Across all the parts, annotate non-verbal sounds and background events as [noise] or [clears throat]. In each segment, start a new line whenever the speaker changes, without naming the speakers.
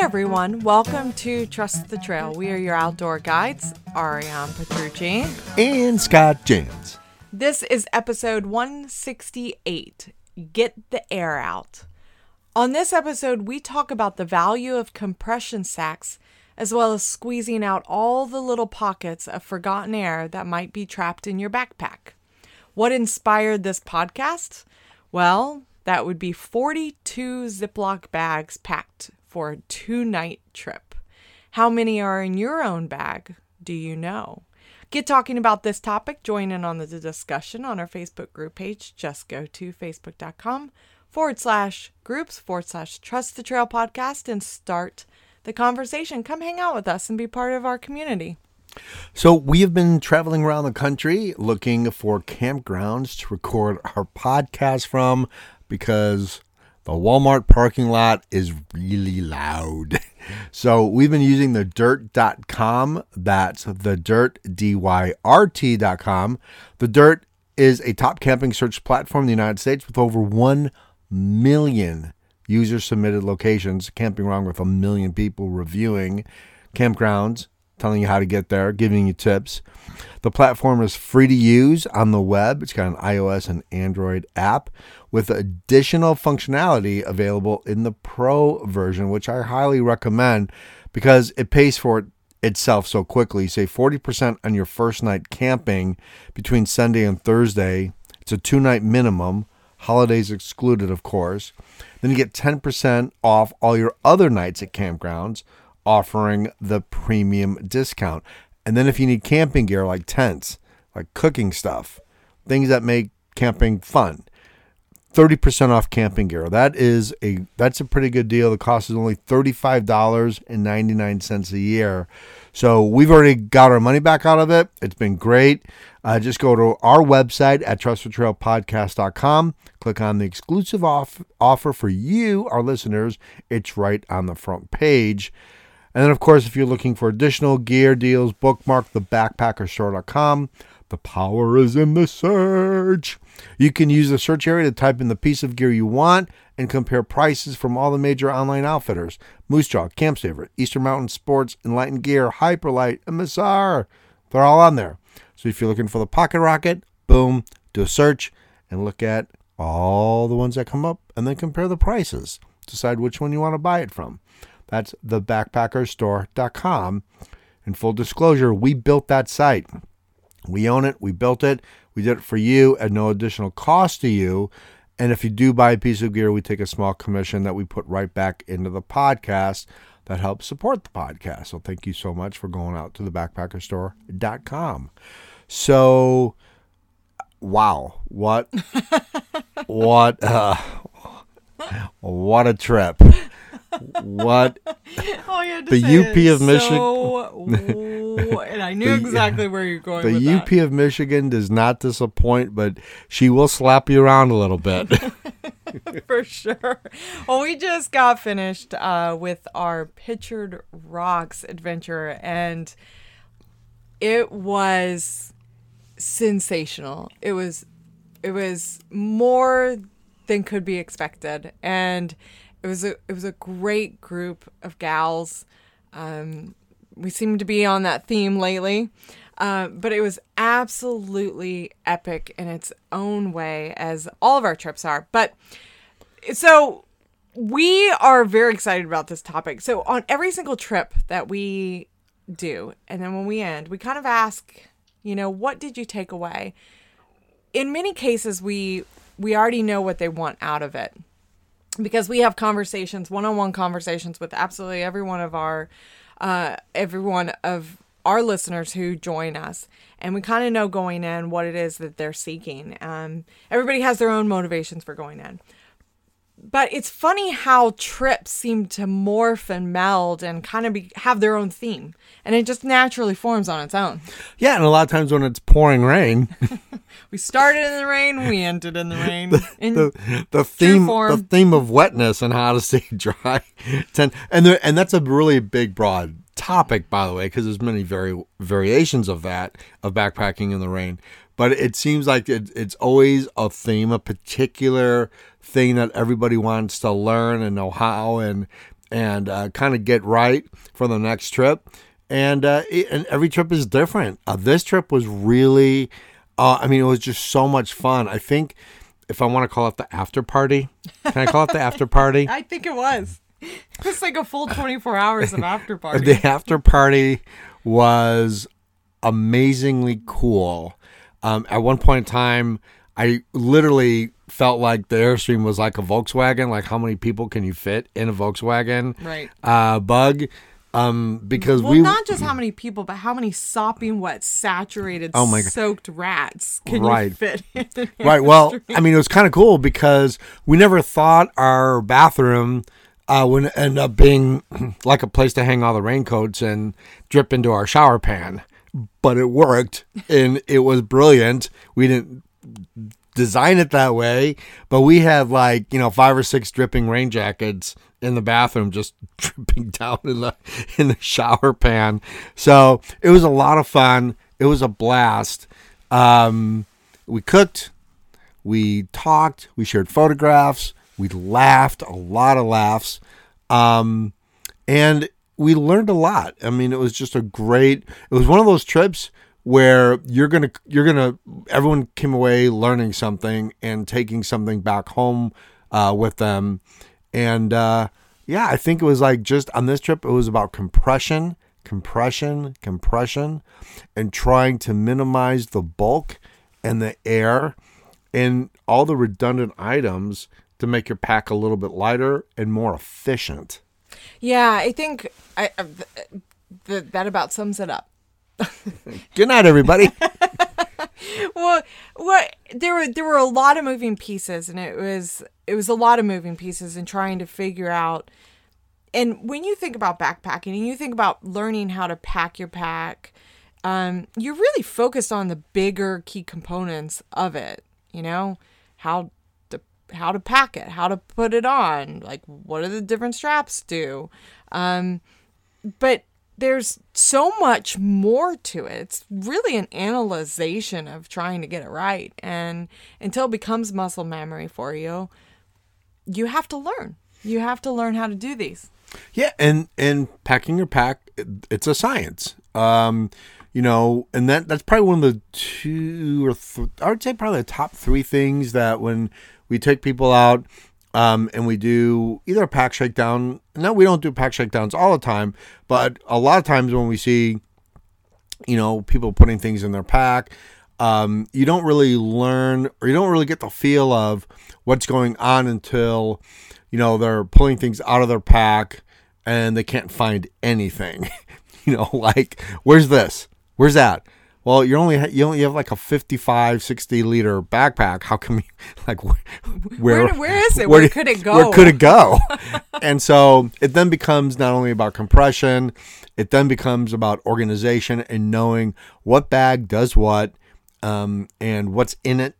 everyone. Welcome to Trust the Trail. We are your outdoor guides, Ariane Petrucci.
and Scott James.
This is episode 168 Get the Air Out. On this episode, we talk about the value of compression sacks as well as squeezing out all the little pockets of forgotten air that might be trapped in your backpack. What inspired this podcast? Well, that would be 42 Ziploc bags packed for a two night trip. How many are in your own bag? Do you know? Get talking about this topic. Join in on the discussion on our Facebook group page. Just go to facebook.com forward slash groups forward slash trust the trail podcast and start the conversation. Come hang out with us and be part of our community.
So, we have been traveling around the country looking for campgrounds to record our podcast from because the Walmart parking lot is really loud. [laughs] So, we've been using the Dyrt.com. That's the Dyrt, D Y R T.com. The Dyrt is a top camping search platform in the United States with over 1 million user submitted locations, camping wrong with a million people reviewing campgrounds, telling you how to get there, giving you tips. The platform is free to use on the web. It's got an iOS and Android app with additional functionality available in the Pro version, which I highly recommend because it pays for it itself so quickly. Save 40% on your first night camping between Sunday and Thursday. It's a two night minimum, holidays excluded, of course. Then you get 10% off all your other nights at campgrounds, offering the premium discount. And then if you need camping gear like tents, like cooking stuff, things that make camping fun, 30% off camping gear. That is a that's a pretty good deal. The cost is only $35.99 a year. So we've already got our money back out of it. It's been great. Uh, just go to our website at trustthetrailpodcast.com. Click on the exclusive off, offer for you, our listeners. It's right on the front page. And then, of course, if you're looking for additional gear deals, bookmark thebackpackerstore.com. The power is in the search. You can use the search area to type in the piece of gear you want and compare prices from all the major online outfitters Moosejaw, Camp Saver, Eastern Mountain Sports, Enlightened Gear, Hyperlite, Massar. They're all on there. So if you're looking for the Pocket Rocket, boom, do a search and look at all the ones that come up and then compare the prices. Decide which one you want to buy it from. That's thebackpackerstore.com. In full disclosure, we built that site. We own it. We built it. We did it for you at no additional cost to you. And if you do buy a piece of gear, we take a small commission that we put right back into the podcast that helps support the podcast. So thank you so much for going out to the backpackerstore.com. So, wow, what, [laughs] what, uh, what a trip. What
All you had to
The UP of Michigan-
so- and I [laughs] knew exactly where you're going
the
that.
UP of Michigan does not disappoint, but she will slap you around a little bit. [laughs]
for sure. Well, we just got finished uh, with our Pictured Rocks adventure, and it was sensational. It was, it was more than could be expected, and it was a it was a great group of gals. Um, we seem to be on that theme lately. Uh, but it was absolutely epic in its own way, as all of our trips are. But so we are very excited about this topic. So on every single trip that we do, and then when we end, we kind of ask, you know, what did you take away? In many cases, we we already know what they want out of it because we have conversations, one-on-one conversations with absolutely every one of our, uh, every one of our listeners who join us, and we kind of know going in what it is that they're seeking. Um, everybody has their own motivations for going in, but it's funny how trips seem to morph and meld and kind of be, have their own theme, and it just naturally forms on its own.
yeah, and a lot of times when it's pouring rain, [laughs]
We started in the rain, we ended in the rain. [laughs] In-
the the theme the theme of wetness and how to [laughs] stay dry, Ten- and there, and that's a really big broad topic, by the way, because there's many vari- variations of that of backpacking in the rain. But it seems like it, it's always a theme, a particular thing that everybody wants to learn and know how, and and uh, kind of get right for the next trip. And uh, it, and every trip is different. Uh, this trip was really, uh, I mean, it was just so much fun. I think if I want to call it the after party, can I call it the after party? [laughs]
I think it was. It's like a full 24 hours of after [laughs] party.
the after party was amazingly cool. Um, at one point in time, I literally felt like the Airstream was like a Volkswagen. Like, how many people can you fit in a Volkswagen?
Right.
Uh, bug. Um, because
well,
we
not just how many people, but how many sopping wet, saturated,
Oh my God.
soaked rats can
Right.
you fit
right. Well, I mean, it was kind of cool because we never thought our bathroom uh, would end up being [clears throat] like a place to hang all the raincoats and drip into our shower pan. But it worked, and it was brilliant. We didn't design it that way, but we had like you know five or six dripping rain jackets in the bathroom, just [laughs] dripping down in the in the shower pan. So it was a lot of fun. It was a blast. Um, we cooked, we talked, we shared photographs, we laughed, a lot of laughs. Um, and we learned a lot. I mean, it was just a great it was one of those trips where you're to you're to everyone came away learning something and taking something back home uh, with them. And uh, yeah, I think it was like just on this trip it was about compression, compression, compression and trying to minimize the bulk and the air and all the redundant items to make your pack a little bit lighter and more efficient.
yeah, I think I, uh, th- that about sums it up. [laughs]
Good night, everybody. [laughs]
well, what there were there were a lot of moving pieces, and it was it was a lot of moving pieces, and trying to figure out. And when you think about backpacking, and you think about learning how to pack your pack, um, you're really focused on the bigger key components of it. You know how to how to pack it, how to put it on, like what do the different straps do. Um, but there's so much more to it. It's really an analyzation of trying to get it right. And until it becomes muscle memory for you, you have to learn. You have to learn how to do these.
Yeah, and and packing your pack, it's a science. Um, you know, and that that's probably one of the two or th- I would say probably the top three things that when we take people out, um, and we do either a pack shakedown. No, we don't do pack shakedowns all the time, but a lot of times when we see, you know, people putting things in their pack. Um, you don't really learn or you don't really get the feel of what's going on until you know they're pulling things out of their pack and they can't find anything [laughs] you know like where's this where's that well you're only you only have like a 55 60 liter backpack how come you [laughs] like where
Where- where is it? Where
do-
could it go?
where could it go [laughs] and so it then becomes not only about compression it then becomes about organization and knowing what bag does what um, and what's in it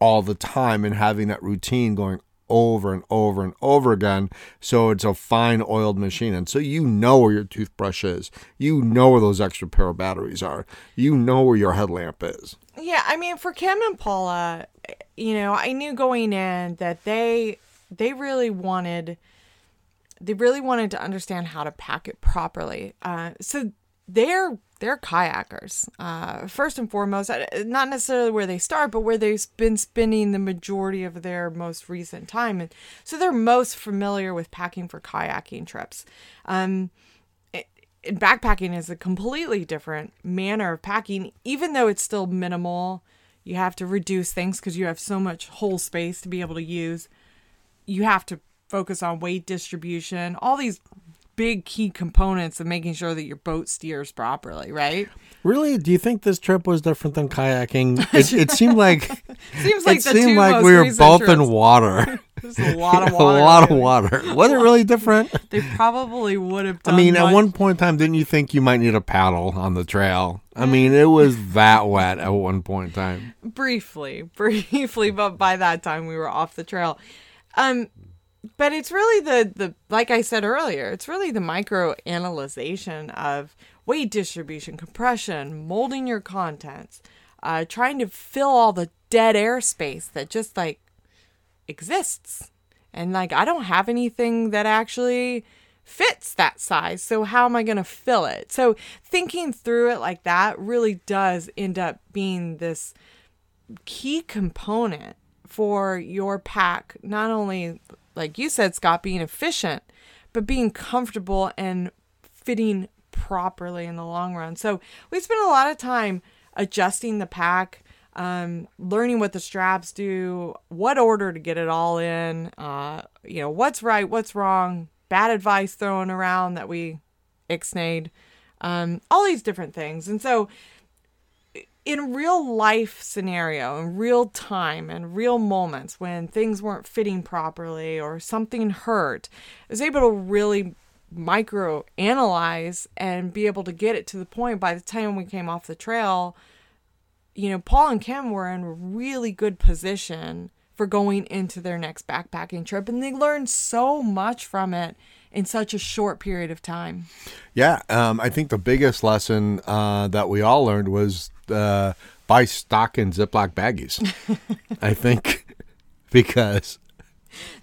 all the time and having that routine going over and over and over again so it's a fine oiled machine. And so you know where your toothbrush is. You know where those extra pair of batteries are. You know where your headlamp is.
Yeah, I mean, for Kim and Paula, you know, I knew going in that they they really wanted they really wanted to understand how to pack it properly. Uh, so they're they're kayakers uh, first and foremost. Not necessarily where they start, but where they've been spending the majority of their most recent time, and so they're most familiar with packing for kayaking trips. Um, and backpacking is a completely different manner of packing even though it's still minimal you have to reduce things because you have so much whole space to be able to use you have to focus on weight distribution all these big key components of making sure that your boat steers properly right
really do you think this trip was different than kayaking [laughs] it, it seemed like
seems like
it seemed like we were both
trips.
in water [laughs]
There's [laughs] a lot of water.
a lot of water was it really different
they probably would have
I mean, at one point in time, didn't you think you might need a paddle on the trail? I mean, it was that wet at one point in time.
briefly briefly but by that time we were off the trail um but it's really the the like i said earlier it's really the micro analyzation of weight distribution compression molding your contents uh trying to fill all the dead air space that just like exists and like i don't have anything that actually fits that size. So how am I going to fill it? So thinking through it like that really does end up being this key component for your pack, not only like you said, Scott, being efficient, but being comfortable and fitting properly in the long run. So we spend a lot of time adjusting the pack, um, learning what the straps do, what order to get it all in, uh, you know, what's right, what's wrong, bad advice thrown around that we ixnayed, um, all these different things. And so in real life scenario, in real time and real moments when things weren't fitting properly or something hurt, I was able to really micro analyze and be able to get it to the point by the time we came off the trail, you know, Paul and Kim were in a really good position for going into their next backpacking trip and they learned so much from it in such a short period of time.
Yeah, um, I think the biggest lesson uh, that we all learned was uh, buy stock in Ziploc baggies. I think [laughs] because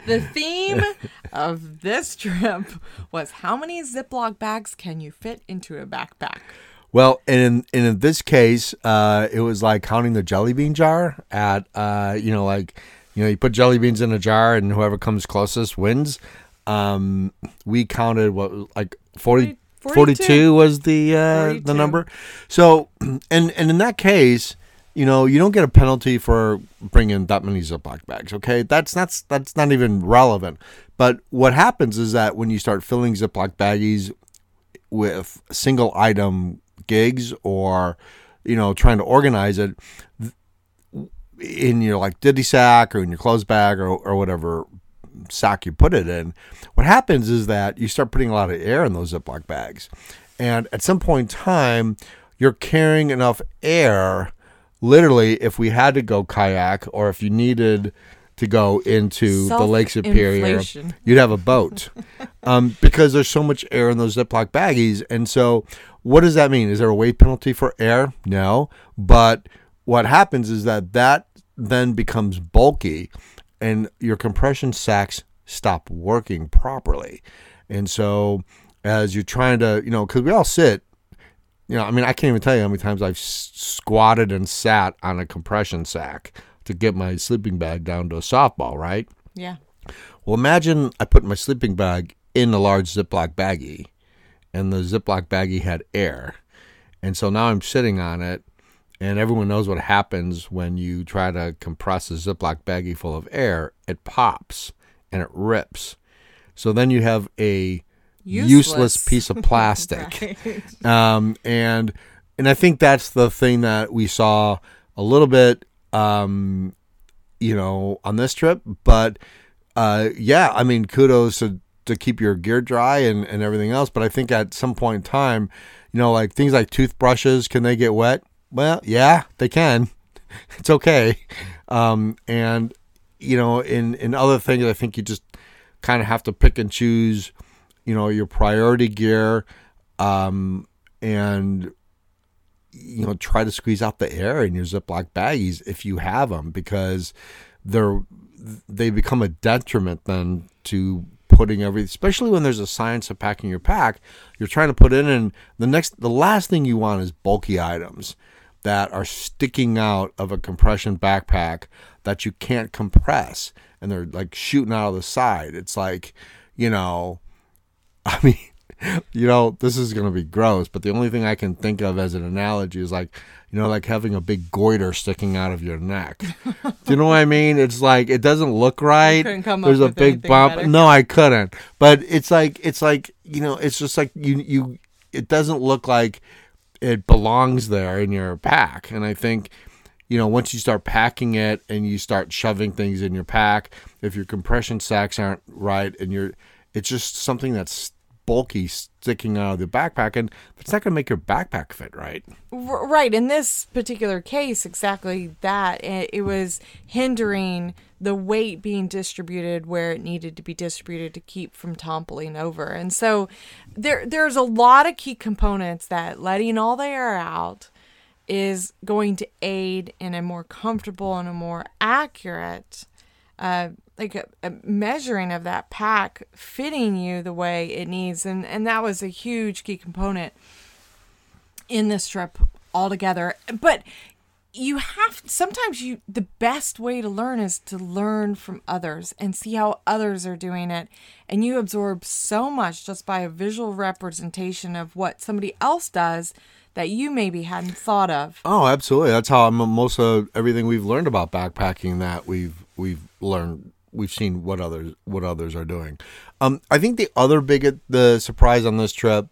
the theme of this trip was how many Ziploc bags can you fit into a backpack?
Well, and in, in this case, uh, it was like counting the jelly bean jar at, uh, you know, like, you know, you put jelly beans in a jar and whoever comes closest wins. Um, we counted what, like 40, 42. 42 was the uh, 42. the number. So, [clears throat] and and in that case, you know, you don't get a penalty for bringing that many Ziploc bags. Okay, that's that's that's not even relevant. But what happens is that when you start filling Ziploc baggies with single item gigs or you know trying to organize it in your like ditty sack or in your clothes bag or, or whatever sack you put it in, what happens is that you start putting a lot of air in those Ziploc bags. And at some point in time, you're carrying enough air. Literally, if we had to go kayak or if you needed to go into the Lake Superior, you'd have a boat [laughs] um, because there's so much air in those Ziploc baggies. And so, what does that mean? Is there a weight penalty for air? No. But what happens is that that then becomes bulky and your compression sacks stop working properly. And so as you're trying to, you know, because we all sit, you know, I mean, I can't even tell you how many times I've squatted and sat on a compression sack to get my sleeping bag down to a softball, right?
Yeah.
Well, imagine I put my sleeping bag in a large Ziploc baggie, and the Ziploc baggie had air. And so now I'm sitting on it and everyone knows what happens when you try to compress a Ziploc baggie full of air. It pops and it rips. So then you have a useless, useless piece of [laughs] plastic. right. um, and and I think that's the thing that we saw a little bit, um, you know, on this trip. But uh, yeah, I mean, kudos to, to keep your gear dry and, and everything else. But I think at some point in time, you know, like things like toothbrushes, can they get wet? Well, yeah, they can. [laughs] It's okay. Um, and you know, in in other things, I think you just kind of have to pick and choose. You know, your priority gear, um, and you know, try to squeeze out the air in your Ziploc baggies if you have them, because they're they become a detriment then to putting everything, especially when there's a science of packing your pack. You're trying to put in, and the next, the last thing you want is bulky items that are sticking out of a compression backpack that you can't compress and they're like shooting out of the side. It's like, you know, [laughs] I mean, you know, this is going to be gross, but the only thing I can think of as an analogy is like, you know, like having a big goiter sticking out of your neck. Do you know what I mean? It's like it doesn't look right. There's a big bump. Better. No, I couldn't. But it's like it's like, you know, it's just like you you it doesn't look like it belongs there in your pack. And I think, you know, once you start packing it and you start shoving things in your pack, if your compression sacks aren't right and you're, it's just something that's bulky sticking out of the backpack and it's not going to make your backpack fit right?
Right in this particular case exactly that. It was hindering the weight being distributed where it needed to be distributed to keep from toppling over. And so there there's a lot of key components that letting all the air out is going to aid in a more comfortable and a more accurate uh, like a, a measuring of that pack fitting you the way it needs, and and that was a huge key component in this trip altogether. But you have sometimes you the best way to learn is to learn from others and see how others are doing it and you absorb so much just by a visual representation of what somebody else does that you maybe hadn't thought of
Oh, absolutely. That's how I'm, most of everything we've learned about backpacking that we've we've learned we've seen what others what others are doing. Um, I think the other big the surprise on this trip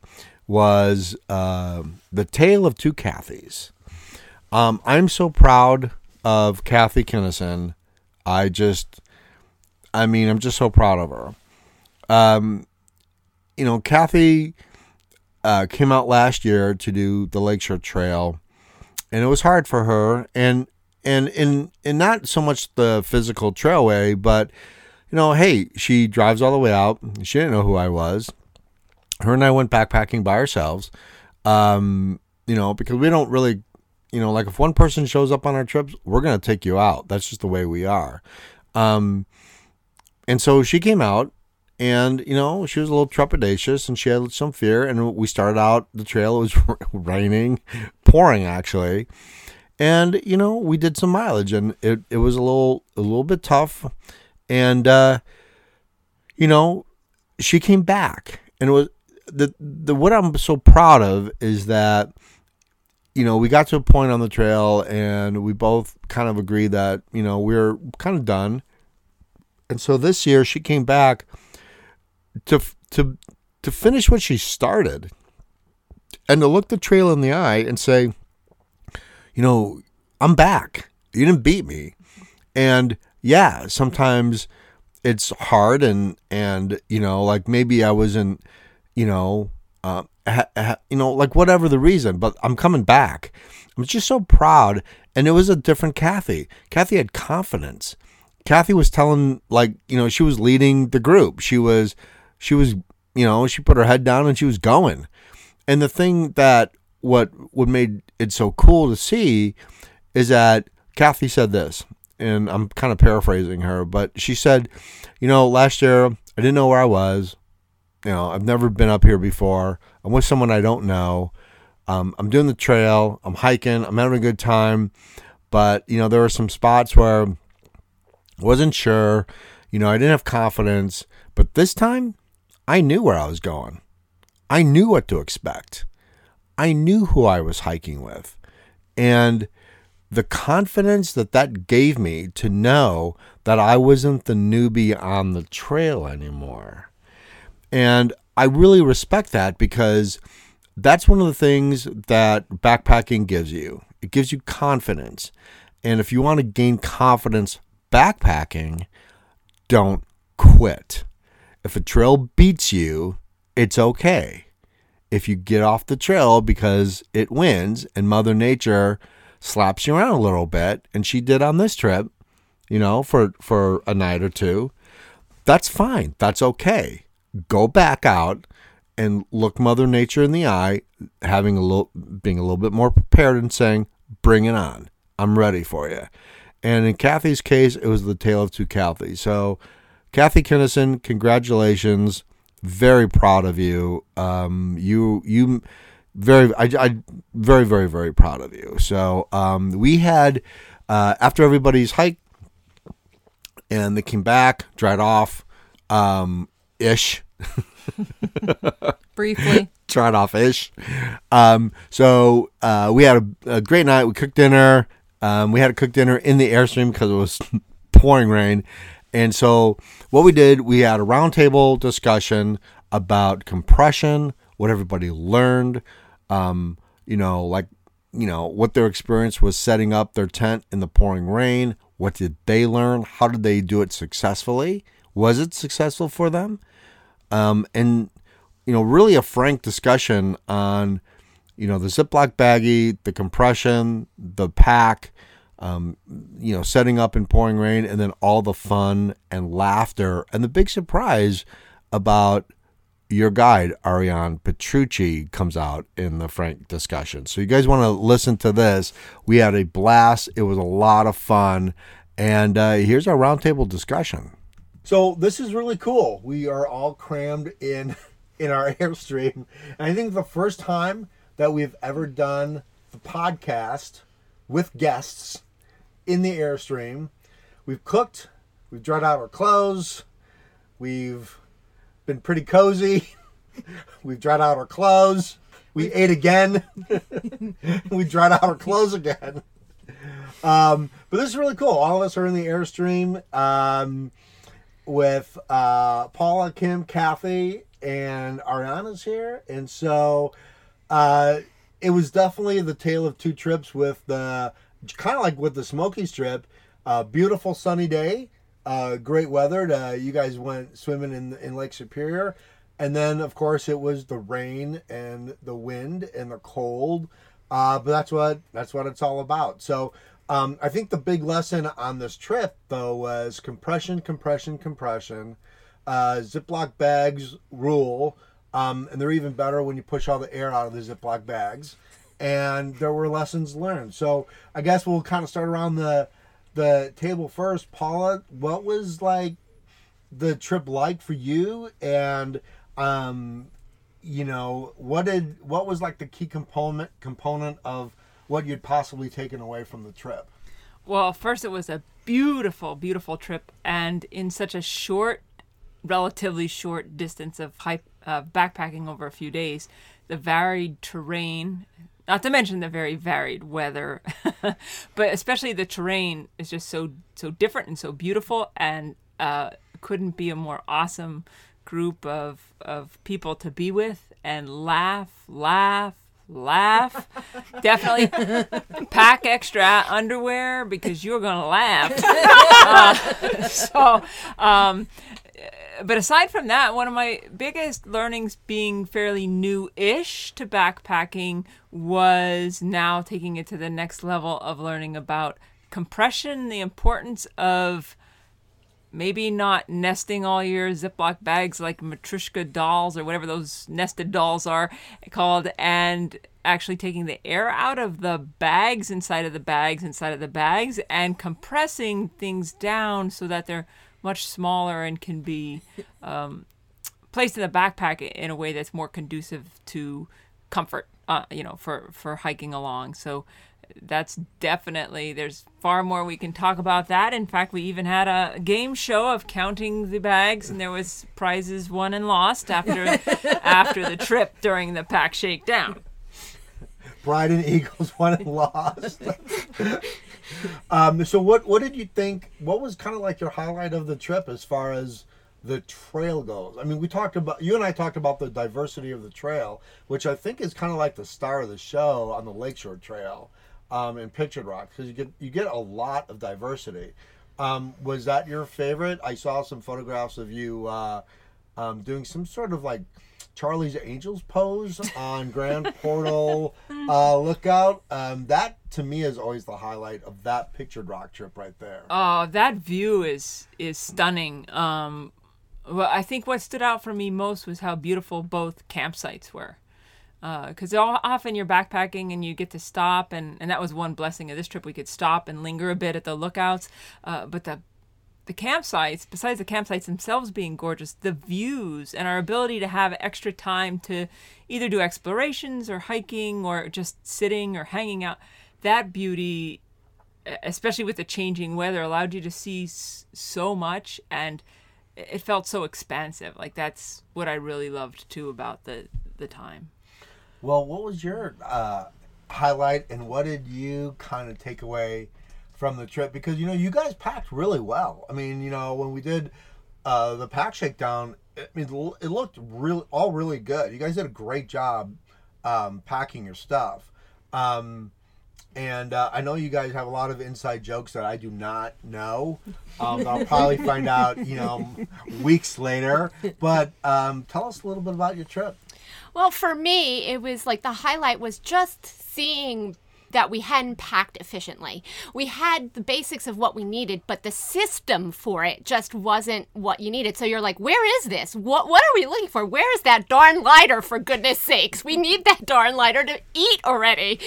was uh, the tale of two Kathys. Um, I'm so proud of Kathy Kinnison. I just, I mean, I'm just so proud of her. Um, you know, Kathy uh, came out last year to do the Lakeshore Trail, and it was hard for her, and and in in not so much the physical trailway, but you know, hey, she drives all the way out. She didn't know who I was. Her and I went backpacking by ourselves. Um, you know, because we don't really you know, like if one person shows up on our trips, we're going to take you out. That's just the way we are. Um, and so she came out and, you know, she was a little trepidatious and she had some fear. And we started out the trail. It was [laughs] raining, pouring actually. And, you know, we did some mileage and it, it was a little, a little bit tough. And, uh, you know, she came back and it was the, the, what I'm so proud of is that, you know, we got to a point on the trail and we both kind of agreed that, you know, we are kind of done. And so this year she came back to to to finish what she started and to look the trail in the eye and say, you know, I'm back. You didn't beat me. And yeah, sometimes it's hard and and you know, like maybe I wasn't, you know, uh, ha, ha, you know, like whatever the reason, but I'm coming back. I'm just so proud. And it was a different Kathy. Kathy had confidence. Kathy was telling, like, you know, she was leading the group. She was, she was, you know, she put her head down and she was going. And the thing that what what made it so cool to see is that Kathy said this, and I'm kind of paraphrasing her, but she said, you know, last year I didn't know where I was. You know, I've never been up here before. I'm with someone I don't know. Um, I'm doing the trail. I'm hiking. I'm having a good time. But, you know, there were some spots where I wasn't sure. You know, I didn't have confidence. But this time, I knew where I was going. I knew what to expect. I knew who I was hiking with. And the confidence that that gave me to know that I wasn't the newbie on the trail anymore. And I really respect that because that's one of the things that backpacking gives you. It gives you confidence. And if you want to gain confidence backpacking, don't quit. If a trail beats you, it's okay. If you get off the trail because it wins and Mother Nature slaps you around a little bit, and she did on this trip, you know, for, for a night or two, that's fine. That's okay go back out and look Mother Nature in the eye, having a little, being a little bit more prepared and saying, "Bring it on! I'm ready for you." And in Kathy's case, it was the tale of two Kathys. So, Kathy Kinnison, congratulations! Very proud of you. Um, you you very I, I very very very proud of you. So um, we had uh, after everybody's hike, and they came back, dried off. Um, ish.
Briefly. [laughs]
Tried off ish. Um, so uh, we had a, a, great night. We cooked dinner. Um, we had to cook dinner in the airstream because it was [laughs] pouring rain. And so what we did, we had a roundtable discussion about compression, what everybody learned, um, you know, like, you know, what their experience was setting up their tent in the pouring rain. What did they learn? How did they do it successfully? Was it successful for them? um, and you know, really a frank discussion on you know the Ziploc baggie, the compression, the pack, um, you know, setting up in pouring rain, and then all the fun and laughter, and the big surprise about your guide Ariane Petrucci comes out in the frank discussion. So you guys want to listen to this? We had a blast. It was a lot of fun, And uh, here's our roundtable discussion. So this is really cool. We are all crammed in [laughs] in our [laughs] airstream. And I think the first time that we've ever done the podcast with guests in the airstream. We've cooked, we've dried out our clothes, we've been pretty cozy, [laughs] we've dried out our clothes, we ate again, [laughs] we dried out our clothes again. Um, but this is really cool. All of us are in the airstream um, with uh, Paula, Kim, Kathy, and Ariana's here, and so uh, it was definitely the tale of two trips. With the kind of like with the Smokies trip, uh, beautiful sunny day, uh, great weather. To, you guys went swimming in in Lake Superior, and then of course it was the rain and the wind and the cold. Uh, but that's what that's what it's all about. So. Um, I think the big lesson on this trip, though, was compression, compression, compression uh, Ziploc bags rule, um, and they're even better when you push all the air out of the Ziploc bags. And there were lessons learned. So I guess we'll kind of start around the the table first. Paula, what was like the trip like for you? And um, you know, what did what was like the key component component of what you'd possibly taken away from the trip?
Well, first it was a beautiful, beautiful trip, and in such a short relatively short distance of high, uh, backpacking over a few days, the varied terrain, not to mention the very varied weather, [laughs] but especially the terrain is just so so different and so beautiful, and uh, couldn't be a more awesome group of of people to be with and laugh, laugh, laugh. [laughs] Definitely pack extra underwear because you're gonna laugh. [laughs] uh, so, um, but aside from that, one of my biggest learnings being fairly new ish to backpacking was now taking it to the next level of learning about compression, the importance of maybe not nesting all your Ziploc bags like Matryoshka dolls or whatever those nested dolls are called, and actually taking the air out of the bags inside of the bags inside of the bags and compressing things down so that they're much smaller and can be um, placed in the backpack in a way that's more conducive to comfort. Uh, you know, for for hiking along. So that's definitely there's far more we can talk about that. In fact, we even had a game show of counting the bags, and there was prizes won and lost after [laughs] after the trip during the pack shakedown.
Bride and Eagles won and lost. [laughs] um, so what what did you think? What was kind of like your highlight of the trip as far as the trail goes? I mean, we talked about you and I talked about the diversity of the trail, which I think is kind of like the star of the show on the Lakeshore Trail um, in Pictured Rock because you get you get a lot of diversity. Um, was that your favorite? I saw some photographs of you uh, um, doing some sort of like Charlie's Angels pose on Grand Portal uh, Lookout. Um, that to me is always the highlight of that pictured rock trip right there.
Oh, that view is is stunning. Um, well, I think what stood out for me most was how beautiful both campsites were. Because uh, often you're backpacking and you get to stop, and, and that was one blessing of this trip. We could stop and linger a bit at the lookouts. Uh, but the the campsites, besides the campsites themselves being gorgeous, the views and our ability to have extra time to either do explorations or hiking or just sitting or hanging out, that beauty, especially with the changing weather, allowed you to see so much and it felt so expansive. Like that's what I really loved too about the the time.
Well, what was your uh, highlight and what did you kind of take away? From the trip because you know you guys packed really well. I mean, you know, when we did uh, the pack shakedown, I mean, it looked really all really good. You guys did a great job um, packing your stuff. Um, and uh, I know you guys have a lot of inside jokes that I do not know. Um, I'll probably find [laughs] out, you know, weeks later. But um, tell us a little bit about your trip.
Well, for me, it was like the highlight was just seeing that we hadn't packed efficiently. We had the basics of what we needed, but the system for it just wasn't what you needed. So you're like, where is this? What what are we looking for? Where is that darn lighter for goodness sakes? We need that darn lighter to eat already.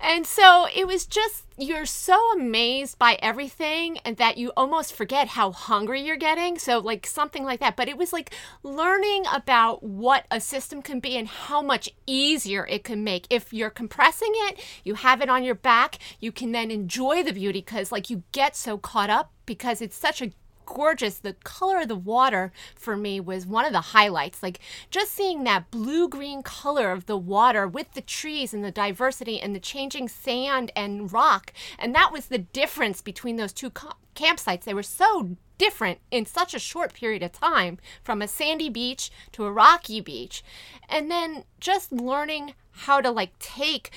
And so it was just you're so amazed by everything and that you almost forget how hungry you're getting. So, like something like that. But it was like learning about what a system can be and how much easier it can make. If you're compressing it, you have it on your back, you can then enjoy the beauty because, like, you get so caught up because it's such a gorgeous. The color of the water for me was one of the highlights. Like just seeing that blue green color of the water with the trees and the diversity and the changing sand and rock. And that was the difference between those two co- campsites. They were so different in such a short period of time from a sandy beach to a rocky beach. And then just learning how to like take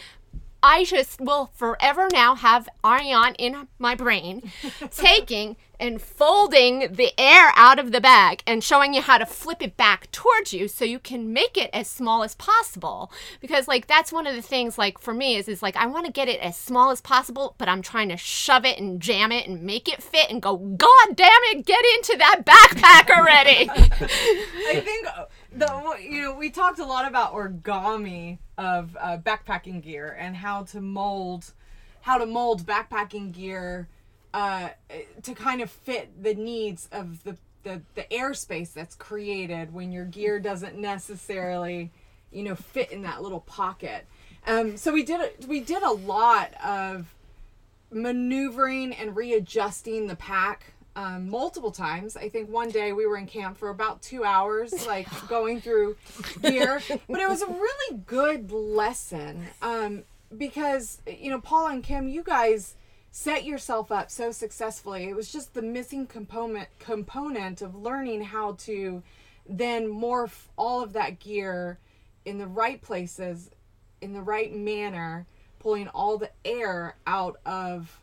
I just will forever now have Ariane in my brain [laughs] taking and folding the air out of the bag and showing you how to flip it back towards you so you can make it as small as possible. Because like that's one of the things like for me is is like I want to get it as small as possible, but I'm trying to shove it and jam it and make it fit and go, God damn it, get into that backpack already. [laughs]
I think uh, the you know we talked a lot about origami of uh, backpacking gear and how to mold how to mold backpacking gear uh, to kind of fit the needs of the, the the airspace that's created when your gear doesn't necessarily you know fit in that little pocket. Um, so we did a, we did a lot of maneuvering and readjusting the pack um, multiple times. I think one day we were in camp for about two hours, like [laughs] going through gear. But it was a really good lesson um, because, you know, Paula and Kim, you guys set yourself up so successfully. It was just the missing component component of learning how to then morph all of that gear in the right places, in the right manner, pulling all the air out of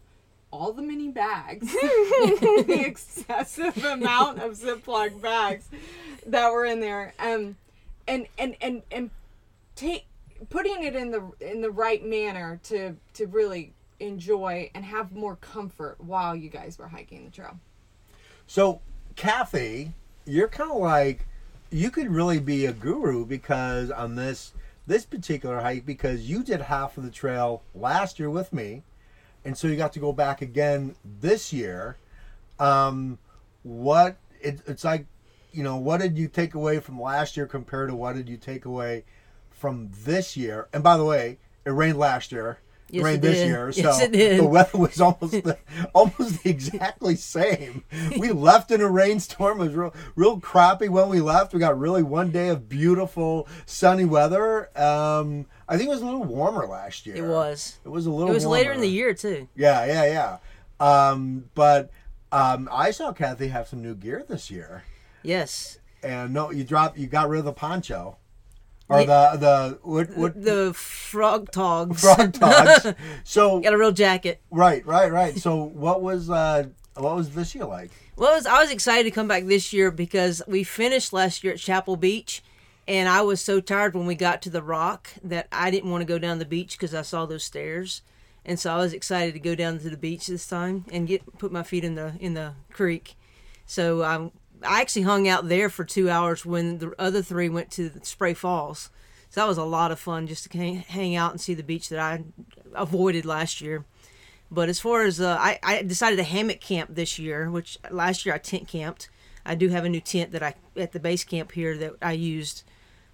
all the mini bags, [laughs] the [laughs] excessive amount of Ziploc bags that were in there, um, and and and and take putting it in the in the right manner to to really enjoy and have more comfort while you guys were hiking the trail.
So, Kathy, you're kind of like you could really be a guru because on this this particular hike because you did half of the trail last year with me and so you got to go back again this year. Um, what it, it's like, you know, what did you take away from last year compared to what did you take away from this year? And by the way, it rained last year.
Yes,
rained
it
this
did.
year, [laughs]
Yes,
so
it did.
the weather was almost the, almost the exactly same. We [laughs] left in a rainstorm. It was real, real crappy when we left. We got really one day of beautiful sunny weather. Um, I think it was a little warmer last year.
It was.
It was a little.
It was later in the year too.
Yeah, yeah, yeah. Um, but um, I saw Kathy have some new gear this year,
Yes.
and no, you dropped, you got rid of the poncho, or
Yeah.
the the what what
The Frogg Toggs. [laughs]
Frogg Toggs. [laughs] so
Got a real jacket.
right, right, right. So what was uh what was this year like?
Well, I was, I was excited to come back this year because we finished last year at Chapel Beach, and I was so tired when we got to the rock that I didn't want to go down the beach because I saw those stairs, and so I was excited to go down to the beach this time and get put my feet in the in the creek. So um, I actually hung out there for two hours when the other three went to Spray Falls. So that was a lot of fun just to hang, hang out and see the beach that I avoided last year. But as far as uh, I, I decided to hammock camp this year, which last year I tent camped. I do have a new tent that I at the base camp here that I used.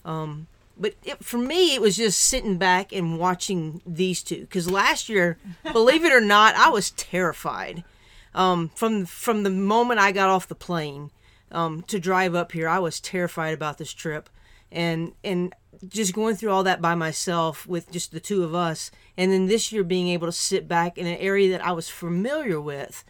Um, but it, for me, it was just sitting back and watching these two. Because last year, [laughs] believe it or not, I was terrified. Um, from from the moment I got off the plane um, to drive up here, I was terrified about this trip, and and just going through all that by myself with just the two of us, and then this year being able to sit back in an area that I was familiar with,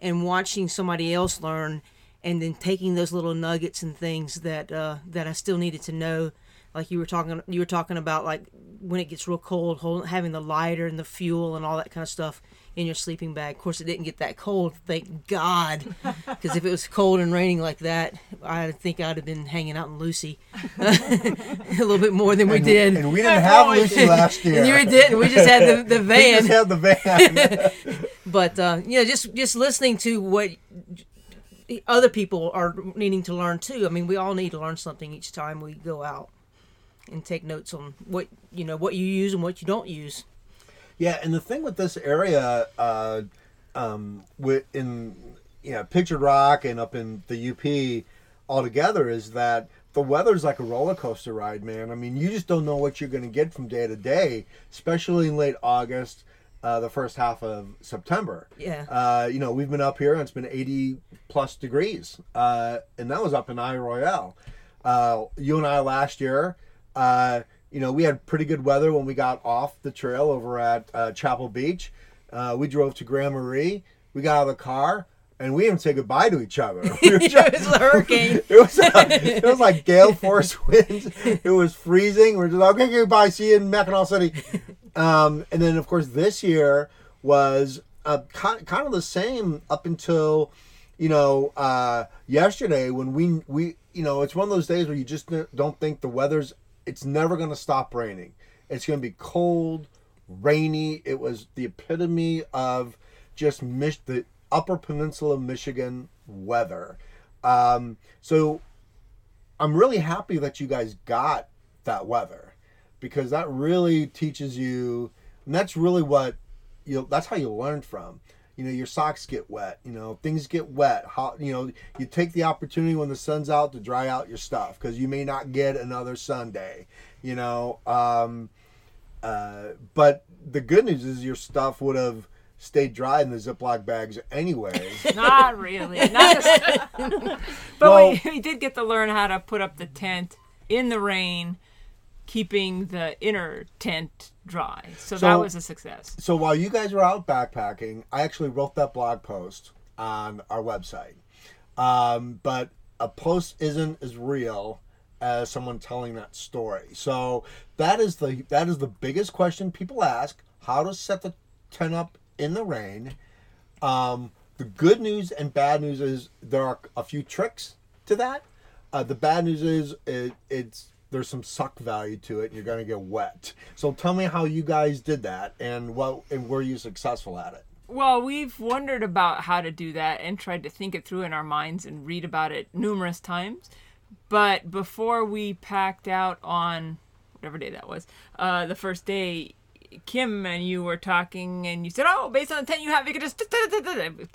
and watching somebody else learn, and then taking those little nuggets and things that uh, that I still needed to know, like you were talking you were talking about like when it gets real cold, having the lighter and the fuel and all that kind of stuff in your sleeping bag. Of course, it didn't get that cold, thank God, [laughs] because if it was cold and raining like that, I think I'd have been hanging out in Lucy [laughs] a little bit more than we did.
And we didn't have Lucy last year.
And you didn't. We just had the, [laughs] the
We
van.
just had the van.
but uh, you know, just just listening to what other people are needing to learn too. I mean, we all need to learn something each time we go out and take notes on what you know what you use and what you don't use.
Yeah, and the thing with this area, uh, um, with in you know Pictured Rock and up in the UP altogether, is that the weather's like a roller coaster ride, man. I mean, you just don't know what you're going to get from day to day, especially in late August, uh, the first half of September.
Yeah.
Uh, you know, we've been up here and it's been 80 plus degrees, uh, and that was up in Isle Royale. Uh, you and I last year, uh, you know, we had pretty good weather when we got off the trail over at uh, Chapel Beach. Uh, we drove to Grand Marais. We got out of the car and we didn't say goodbye to each other. We [laughs] [laughs]
it
just-
was a hurricane. [laughs]
it was uh, it was like gale force winds. It was freezing. We're just like, okay, goodbye. See you in Mackinaw City. Um, and then of course this year was uh, kind, kind of the same up until you know uh, yesterday when we we you know it's one of those days where you just don't think the weather's it's never going to stop raining. It's going to be cold, rainy. It was the epitome of just Mich- the Upper Peninsula of Michigan weather. Um, so I'm really happy that you guys got that weather because that really teaches you, and that's really what you. That's how you learn from. You know, your socks get wet. You know, things get wet. How you know you take the opportunity when the sun's out to dry out your stuff because you may not get another Sunday. You know, um, uh, but the good news is your stuff would have stayed dry in the Ziploc bags anyway. [laughs]
Not really. Not just, [laughs] but
Well-
we, we did get to learn how to put up the tent in the rain, keeping the inner tent dry. So, that was a success.
So while you guys were out backpacking, I actually wrote that blog post on our website. Um, but a post isn't as real as someone telling that story. So that is the that is the biggest question people ask: how to set the tent up in the rain. Um, the good news and bad news is there are a few tricks to that. Uh, the bad news is it, it's there's some suck value to it, and you're gonna get wet. So tell me how you guys did that, and what and were you successful at it?
Well, we've wondered about how to do that and tried to think it through in our minds and read about it numerous times. But before we packed out on whatever day that was, uh, the first day, Kim and you were talking, and you said, "Oh, based on the tent you have, you could just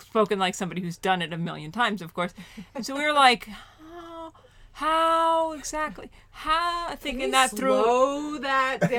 spoken like somebody who's done it a million times, of course." And so we were like, "How? How exactly? How?" Thinking that through.
Slow that [laughs]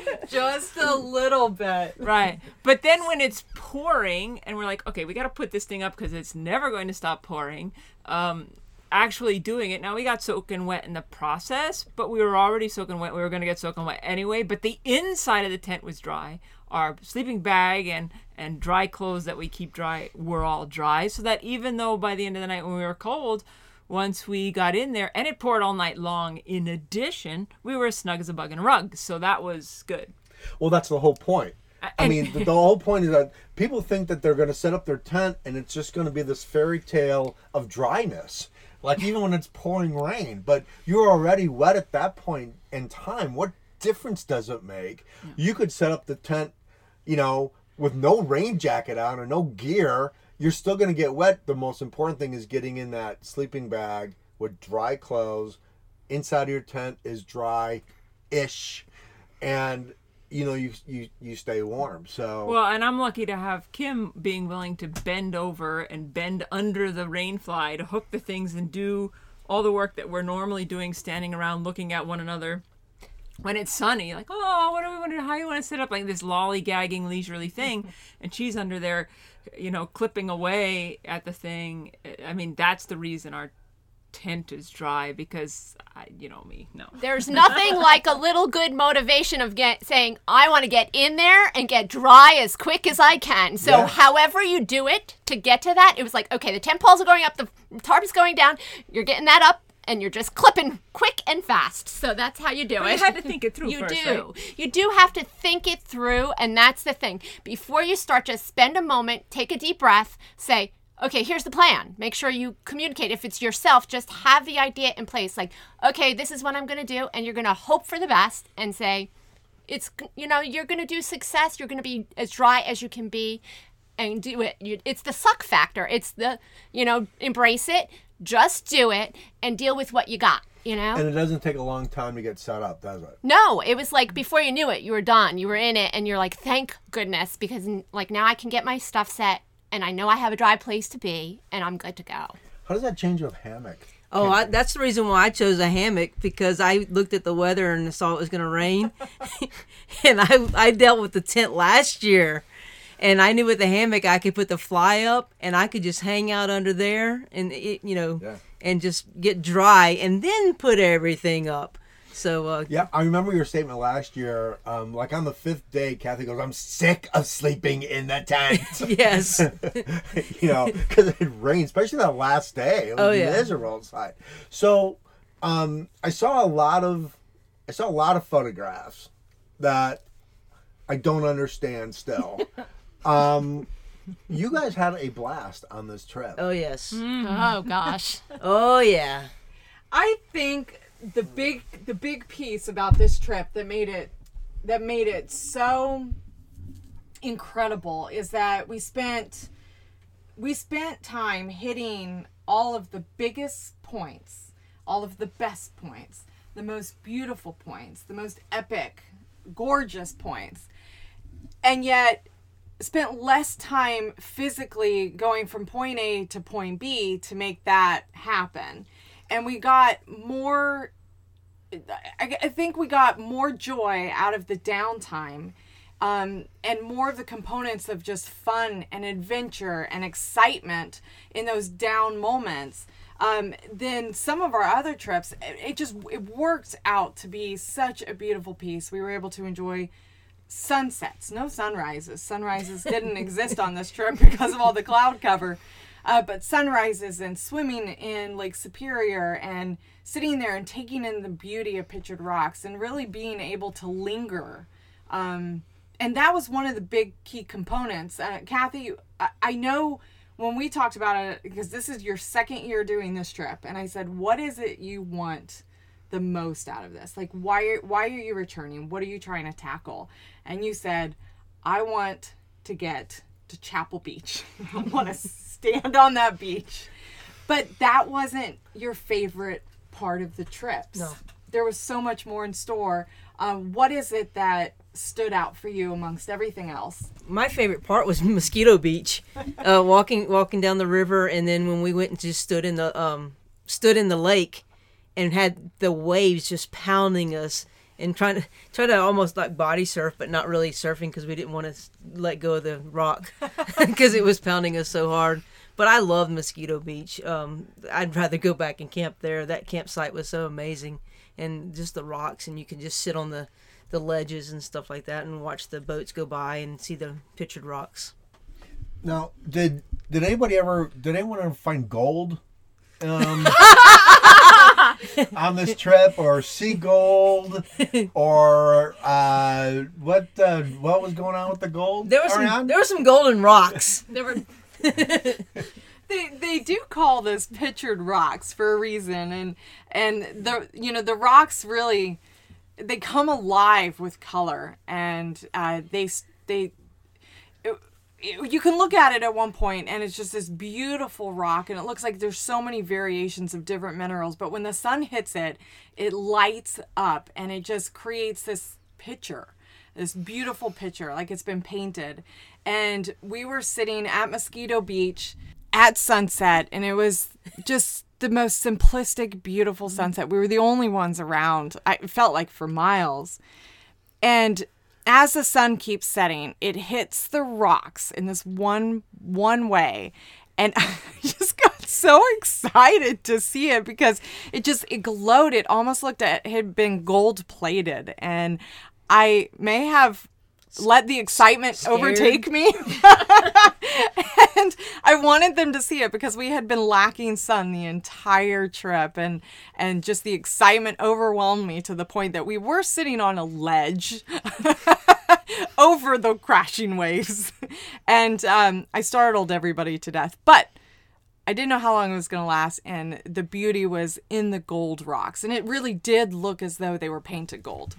down. [laughs] Just a little bit.
Right. But then when it's pouring and we're like, okay, we got to put this thing up because it's never going to stop pouring. Um, actually doing it. Now we got soaking wet in the process, but we were already soaking wet. We were going to get soaking wet anyway, but the inside of the tent was dry. Our sleeping bag and and dry clothes that we keep dry were all dry, so that even though by the end of the night when we were cold, once we got in there and it poured all night long, in addition, we were as snug as a bug in a rug. So that was good.
Well, that's the whole point. I mean, the, the whole point is that people think that they're going to set up their tent and it's just going to be this fairy tale of dryness. Like even when it's pouring rain, but you're already wet at that point in time. What difference does it make? Hmm. You could set up the tent, you know, with no rain jacket on or no gear. You're still going to get wet. The most important thing is getting in that sleeping bag with dry clothes. Inside of your tent is dry ish. And you know, you you you stay warm. So
Well, and I'm lucky to have Kim being willing to bend over and bend under the rain fly to hook the things and do all the work that we're normally doing standing around looking at one another when it's sunny like oh what do we want to how do you want to sit up like this lollygagging leisurely thing [laughs] and she's under there you know clipping away at the thing i mean that's the reason our tent is dry because I, you know me no
There's [laughs] nothing like a little good motivation of get, saying, I want to get in there and get dry as quick as I can. So,
Yeah.
however you do it to get to that, it was like, okay, the tent poles are going up, the tarp is going down, you're getting that up and you're just clipping quick and fast. So that's how you do it.
You had to think it through [laughs]
You
first,
do.
right?
You do have to think it through, and that's the thing. Before you start, just spend a moment, take a deep breath, say, okay, here's the plan. Make sure you communicate. If it's yourself, just have the idea in place. Like, okay, this is what I'm going to do, and you're going to hope for the best and say, it's, you know, you're going to do success. You're going to be as dry as you can be and do it. It's the suck factor. It's the, you know, embrace it, just do it, and deal with what you got, you know?
And it doesn't take a long time to get set up, does it?
No, it was like before you knew it, you were done. You were in it, and you're like, thank goodness, because like now I can get my stuff set, and I know I have a dry place to be, and I'm good to go.
How does that change with hammock?
Oh, I, that's the reason why I chose a hammock because I looked at the weather and saw it was going to rain, [laughs] and I I dealt with the tent last year, and I knew with the hammock I could put the fly up and I could just hang out under there and it, you know
Yeah.
and just get dry and then put everything up. So uh,
Yeah, I remember your statement last year. Um, like on the fifth day, Kathy goes, "I'm sick of sleeping in the tent." [laughs]
yes, [laughs]
you know, because it rained, especially that last day. It was
Oh, yeah.
miserable outside. So, um, I saw a lot of, I saw a lot of photographs that I don't understand still. [laughs] um, you guys had a blast on this trip.
oh yes,
Oh gosh. [laughs]
oh yeah.
I think the big the big piece about this trip that made it that made it so incredible is that we spent we spent time hitting all of the biggest points, all of the best points, the most beautiful points, the most epic, gorgeous points. And yet spent less time physically going from point A to point B to make that happen. And we got more I, I think we got more joy out of the downtime um, and more of the components of just fun and adventure and excitement in those down moments um, than some of our other trips. It, it just it worked out to be such a beautiful piece. We were able to enjoy sunsets, no sunrises. Sunrises didn't exist on this trip because of all the cloud cover. Uh, but sunrises and swimming in Lake Superior and sitting there and taking in the beauty of Pictured Rocks and really being able to linger. Um, and that was one of the big key components. Uh, Kathy, I, I know when we talked about it, because this is your second year doing this trip, and I said, what is it you want the most out of this? Like, why are, why are you returning? What are you trying to tackle? And you said, I want to get to Chapel Beach. [laughs] I want to stand on that beach. But that wasn't your favorite part of the trips.
No.
There was so much more in store. Um, what is it that stood out for you amongst everything else?
my favorite part was [laughs] Mosquito Beach, uh, walking walking down the river, and then when we went and just stood in the um, stood in the lake, and had the waves just pounding us, and trying to try to almost like body surf, but not really surfing because we didn't want to let go of the rock [laughs] [laughs] because it was pounding us so hard. But I loved Mosquito Beach. Um, I'd rather go back and camp there. That campsite was so amazing, and just the rocks, and you can just sit on the the ledges and stuff like that, and watch the boats go by and see the pictured rocks.
Now, did did anybody ever did anyone ever find gold um, [laughs] [laughs] on this trip, or sea gold, [laughs] or uh, what uh, what was going on with the gold?
There was
Ariane?
some there were some golden rocks.
There were [laughs]
they they do call this pictured rocks for a reason and and the you know the rocks really they come alive with color and uh, they they it- it- you can look at it at one point and it's just this beautiful rock and it looks like there's so many variations of different minerals but when the sun hits it it lights up and it just creates this picture this beautiful picture like it's been painted. And we were sitting at mosquito beach at sunset and it was just the most simplistic beautiful sunset. We were the only ones around. I felt like for miles. And as the sun keeps setting it hits the rocks in this one one way. And [laughs] i just got so excited to see it because it just it glowed. It almost looked at it had been gold plated. And i may have let the excitement overtake me [laughs] [laughs] and I wanted them to see it because we had been lacking sun the entire trip, and and just the excitement overwhelmed me to the point that we were sitting on a ledge [laughs] over the crashing waves, and um, I startled everybody to death, but. I didn't know how long it was going to last, and the beauty was in the gold rocks, and it really did look as though they were painted gold.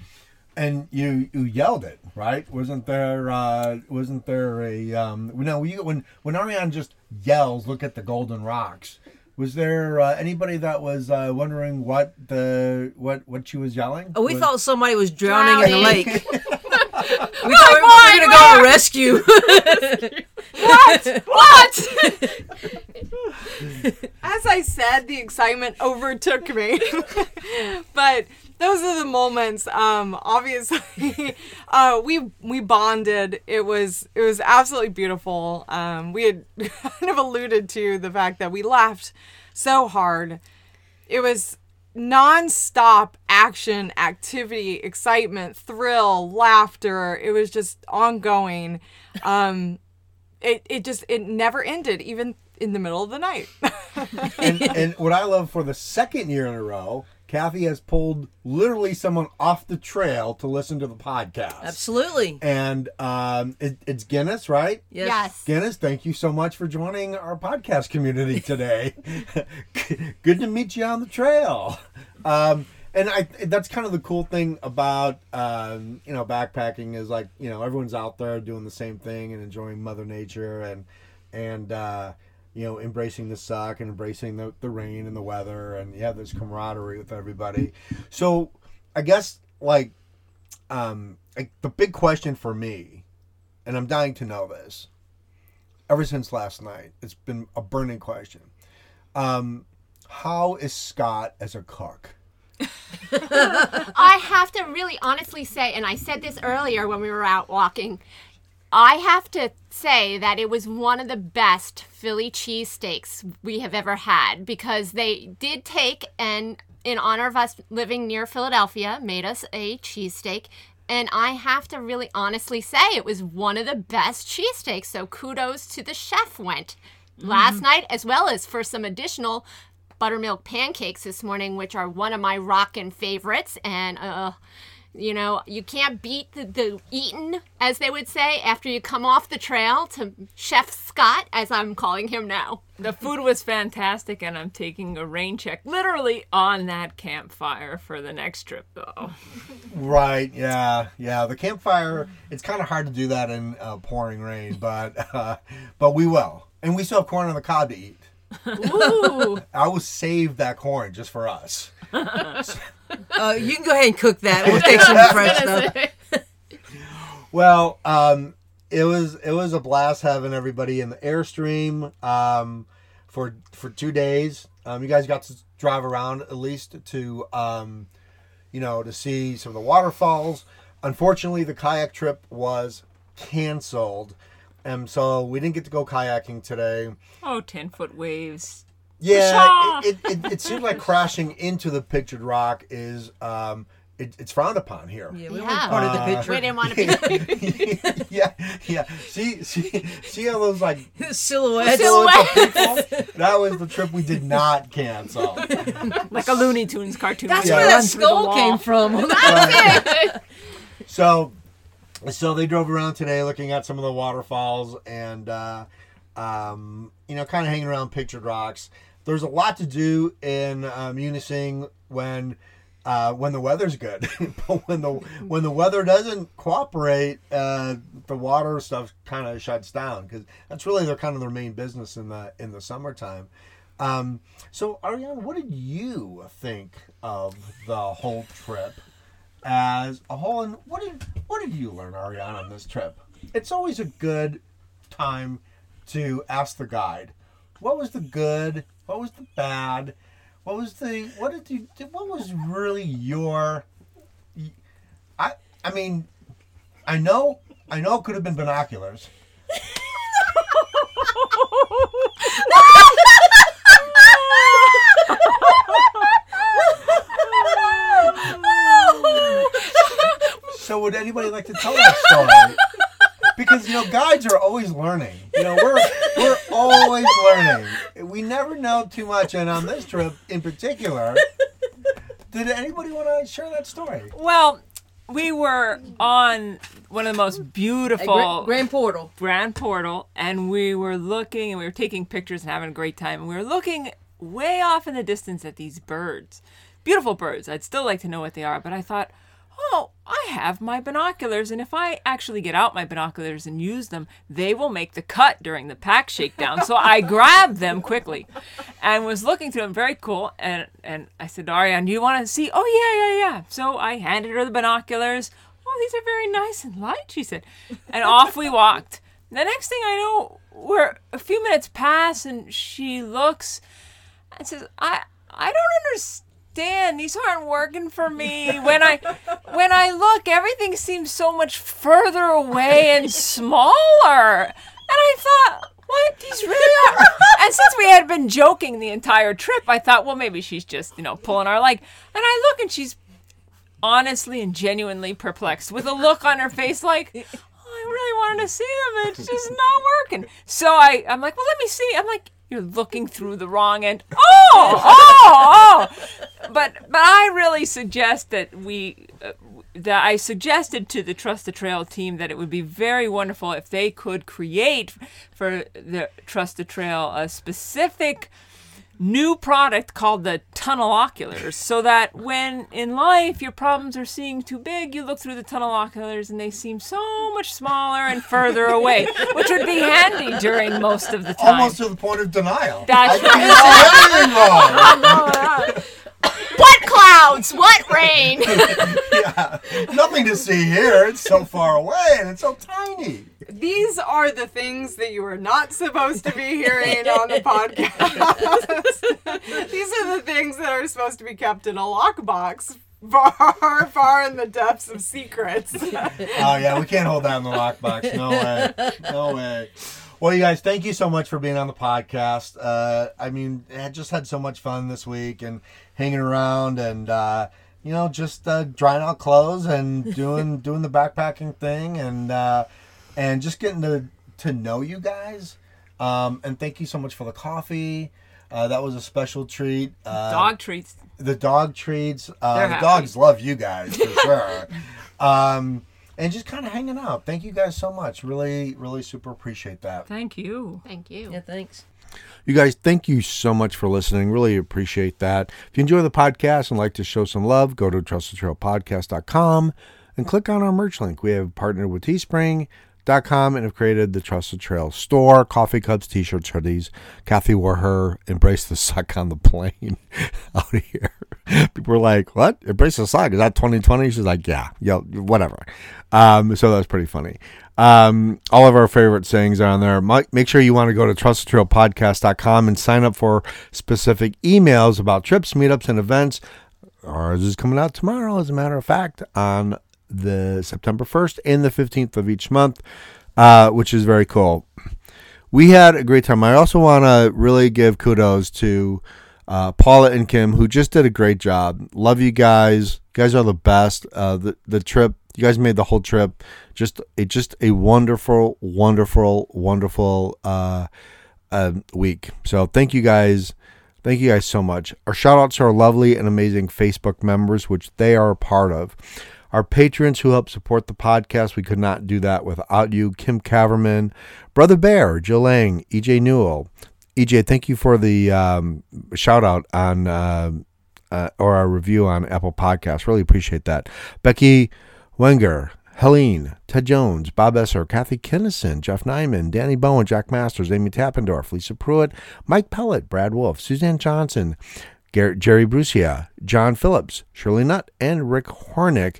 And you you yelled it right? Wasn't there uh, wasn't there a um, no? You, when when Ariane just yells, "Look at the golden rocks!" Was there uh, anybody that was uh, wondering what the what what she was yelling?
Oh, we
Was-
thought somebody was drowning, in the lake. [laughs] we thought [laughs] we were, going to go to rescue. [laughs]
What? What? As I said, the excitement overtook me. [laughs] but those are the moments. Um, obviously, uh, we we bonded. It was it was absolutely beautiful. Um, we had kind of alluded to the fact that we laughed so hard. It was non-stop action, activity, excitement, thrill, laughter. It was just ongoing. Um, it it just it never ended, even in the middle of the night. [laughs]
and, and what I love for the second year in a row, Kathy has pulled literally someone off the trail to listen to the podcast.
Absolutely.
And um, it, it's Guinness, right?
Yes.
Yes.
Guinness, thank you so much for joining our podcast community today. [laughs] Good to meet you on the trail. Um, and I that's kind of the cool thing about um, you know backpacking is like you know everyone's out there doing the same thing and enjoying Mother Nature and and uh, you know embracing the suck and embracing the, the rain and the weather and yeah, this camaraderie with everybody. So I guess like um, like the big question for me, and I'm dying to know this. Ever since last night, it's been a burning question. Um, how is Scott as a cook? [laughs]
I have to really honestly say, and I said this earlier when we were out walking, I have to say that it was one of the best Philly cheesesteaks we have ever had because they did take and, in honor of us living near Philadelphia, made us a cheesesteak. And I have to really honestly say it was one of the best cheesesteaks. So kudos to the chef went last night, as well as for some additional buttermilk pancakes this morning, which are one of my rockin' favorites. And, uh, you know, you can't beat the, the eating, as they would say, after you come off the trail to Chef Scott, as I'm calling him now.
The food was fantastic, and I'm taking a rain check literally on that campfire for the next trip, though.
Right. Yeah. Yeah. The campfire. It's kind of hard to do that in uh, pouring rain, [laughs] but uh, but we will, and we still have corn on the cob to eat.
Ooh,
I will save that corn just for us. [laughs]
Uh, you can go ahead and cook that. We'll take some [laughs] fresh stuff.
Well, um, it was it was a blast having everybody in the airstream um, for for two days. Um, you guys got to drive around at least to um, you know to see some of the waterfalls. Unfortunately, the kayak trip was canceled, and so we didn't get to go kayaking today.
oh, 10 foot waves.
Yeah, it, it, it, it seems like crashing into the pictured rock is um, it, it's frowned upon here.
Yeah, we
Yeah.
want part of the
Uh,
picture.
We didn't want to be. [laughs]
yeah, yeah. See, see, see how those like [laughs]
Silhouettes.
silhouettes? That was the trip we did not cancel. [laughs]
Like a Looney Tunes cartoon.
That's
Yeah.
where that
the
skull came from.
So, so they drove around today, looking at some of the waterfalls and, uh, um, you know, kind of hanging around pictured rocks. There's a lot to do in um, Munising when. Uh, when the weather's good, [laughs] but when the when the weather doesn't cooperate, uh, the water stuff kind of shuts down because that's really their kind of their main business in the in the summertime. Um, so Ariane, what did you think of the whole trip as a whole? And what did what did you learn, Ariane, on this trip? It's always a good time to ask the guide, what was the good, what was the bad, what was the what did you what was really your I I mean I know I know it could have been binoculars. [laughs] So would anybody like to tell that story? Because you know guides are always learning. You know we're we're always learning. We never know too much, and on this trip in particular, did anybody want to share that story?
Well, we were on one of the most beautiful
Gra- Grand Portal.
Grand Portal, and we were looking and we were taking pictures and having a great time. And we were looking way off in the distance at these birds. Beautiful birds. I'd still like to know what they are, but I thought, oh, I have my binoculars, and if I actually get out my binoculars and use them, they will make the cut during the pack shakedown. so I [laughs] grabbed them quickly and was looking through them, very cool. And, and I said, Ariane, do you want to see? Oh, yeah, yeah, yeah. So I handed her the binoculars. Oh, these are very nice and light, she said. And off we walked. The next thing I know, we're a few minutes pass, and she looks and says, "I I don't understand. Dan, these aren't working for me. When I when I look, everything seems so much further away and smaller." And I thought, "What? These really are." And since we had been joking the entire trip, I thought, "Well, maybe she's just you know pulling our leg." And I look, and she's honestly and genuinely perplexed with a look on her face like "Oh, I really wanted to see them. It's just not working. So I, I'm like, well, let me see. I'm like, you're looking through the wrong end. Oh, oh, oh. But but I really suggest that we. Uh, that I suggested to the Trust the Trail team that it would be very wonderful if they could create for the Trust the Trail a specific new product called the tunnel oculars so that when in life your problems are seeming too big you look through the tunnel oculars and they seem so much smaller and further away which would be handy during most of the time
Almost to the point of denial.
That's
I see everything wrong. [laughs]
Oh what clouds? What rain? [laughs]
yeah, nothing to see here. It's so far away and it's so tiny.
These are the things that you are not supposed to be hearing on the podcast. [laughs] These are the things that are supposed to be kept in a lockbox far, far in the depths of secrets.
Oh yeah, we can't hold that in the lockbox. No way. No way. Well, you guys, thank you so much for being on the podcast. Uh, I mean, I just had so much fun this week and hanging around and uh, you know just uh, drying out clothes and [laughs] doing doing the backpacking thing and uh, and just getting to to know you guys. Um, and thank you so much for the coffee. Uh, that was a special treat. Uh,
dog treats
the dog treats. Uh, the
happy.
dogs love you guys for sure. [laughs] Um, and just kind of hanging out. Thank you guys so much. Really, really super appreciate that.
thank you
Thank you.
Yeah, thanks.
You guys, thank you so much for listening. Really appreciate that. If you enjoy the podcast and like to show some love, go to trustedtrailpodcast.com and click on our merch link. We have partnered with Teespring.com and have created the Trust the Trail store. Coffee cups, t-shirts, hoodies. Kathy wore her Embrace the Suck on the plane [laughs] out here. People were like, what? Embrace the Suck? Is that 2020? She's like, yeah, yeah, whatever. Um, so that was pretty funny. Um, all of our favorite sayings are on there. Make sure you want to go to trustedtrailpodcast.com and sign up for specific emails about trips, meetups, and events. Ours is coming out tomorrow, as a matter of fact, on the September 1st and the 15th of each month, uh, which is very cool. We had a great time. I also want to really give kudos to uh, Paula and Kim, who just did a great job. Love you guys. You guys are the best. Uh, the the trip, you guys made the whole trip just a just a wonderful, wonderful, wonderful uh, uh, week. So thank you guys. Thank you guys so much. Our shout outs to our lovely and amazing Facebook members, which they are a part of. Our patrons who help support the podcast, we could not do that without you. Kim Caverman, Brother Bear, Jill Lang, EJ Newell. EJ, thank you for the um, shout out on uh, uh, or our review on Apple Podcasts. Really appreciate that. Becky Wenger, Helene, Ted Jones, Bob Esser, Kathy Kinnison, Jeff Nyman, Danny Bowen, Jack Masters, Amy Tappendorf, Lisa Pruitt, Mike Pellet, Brad Wolf, Suzanne Johnson, Jerry Brucia, John Phillips, Shirley Nutt, and Rick Hornick.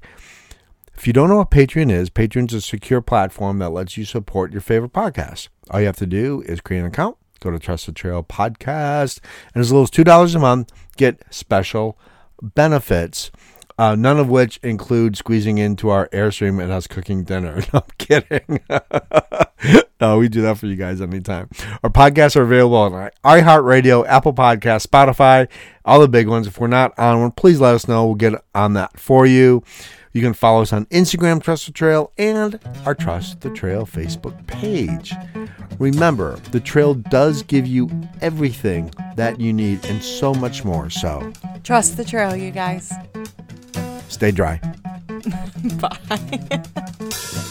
If you don't know what Patreon is, Patreon's a secure platform that lets you support your favorite podcasts. All you have to do is create an account, go to Trust the Trail Podcast, and as little as $2 a month, get special benefits. Uh, none of which include squeezing into our airstream and us cooking dinner. [laughs] No, I'm kidding. [laughs] no, we do that for you guys anytime. Our podcasts are available on iHeartRadio, Apple Podcasts, Spotify, all the big ones. If we're not on one, please let us know. We'll get on that for you. You can follow us on Instagram, Trust the Trail, and our Trust the Trail Facebook page. Remember, the trail does give you everything that you need and so much more. So
Trust the trail, you guys.
stay dry. [laughs]
Bye. [laughs]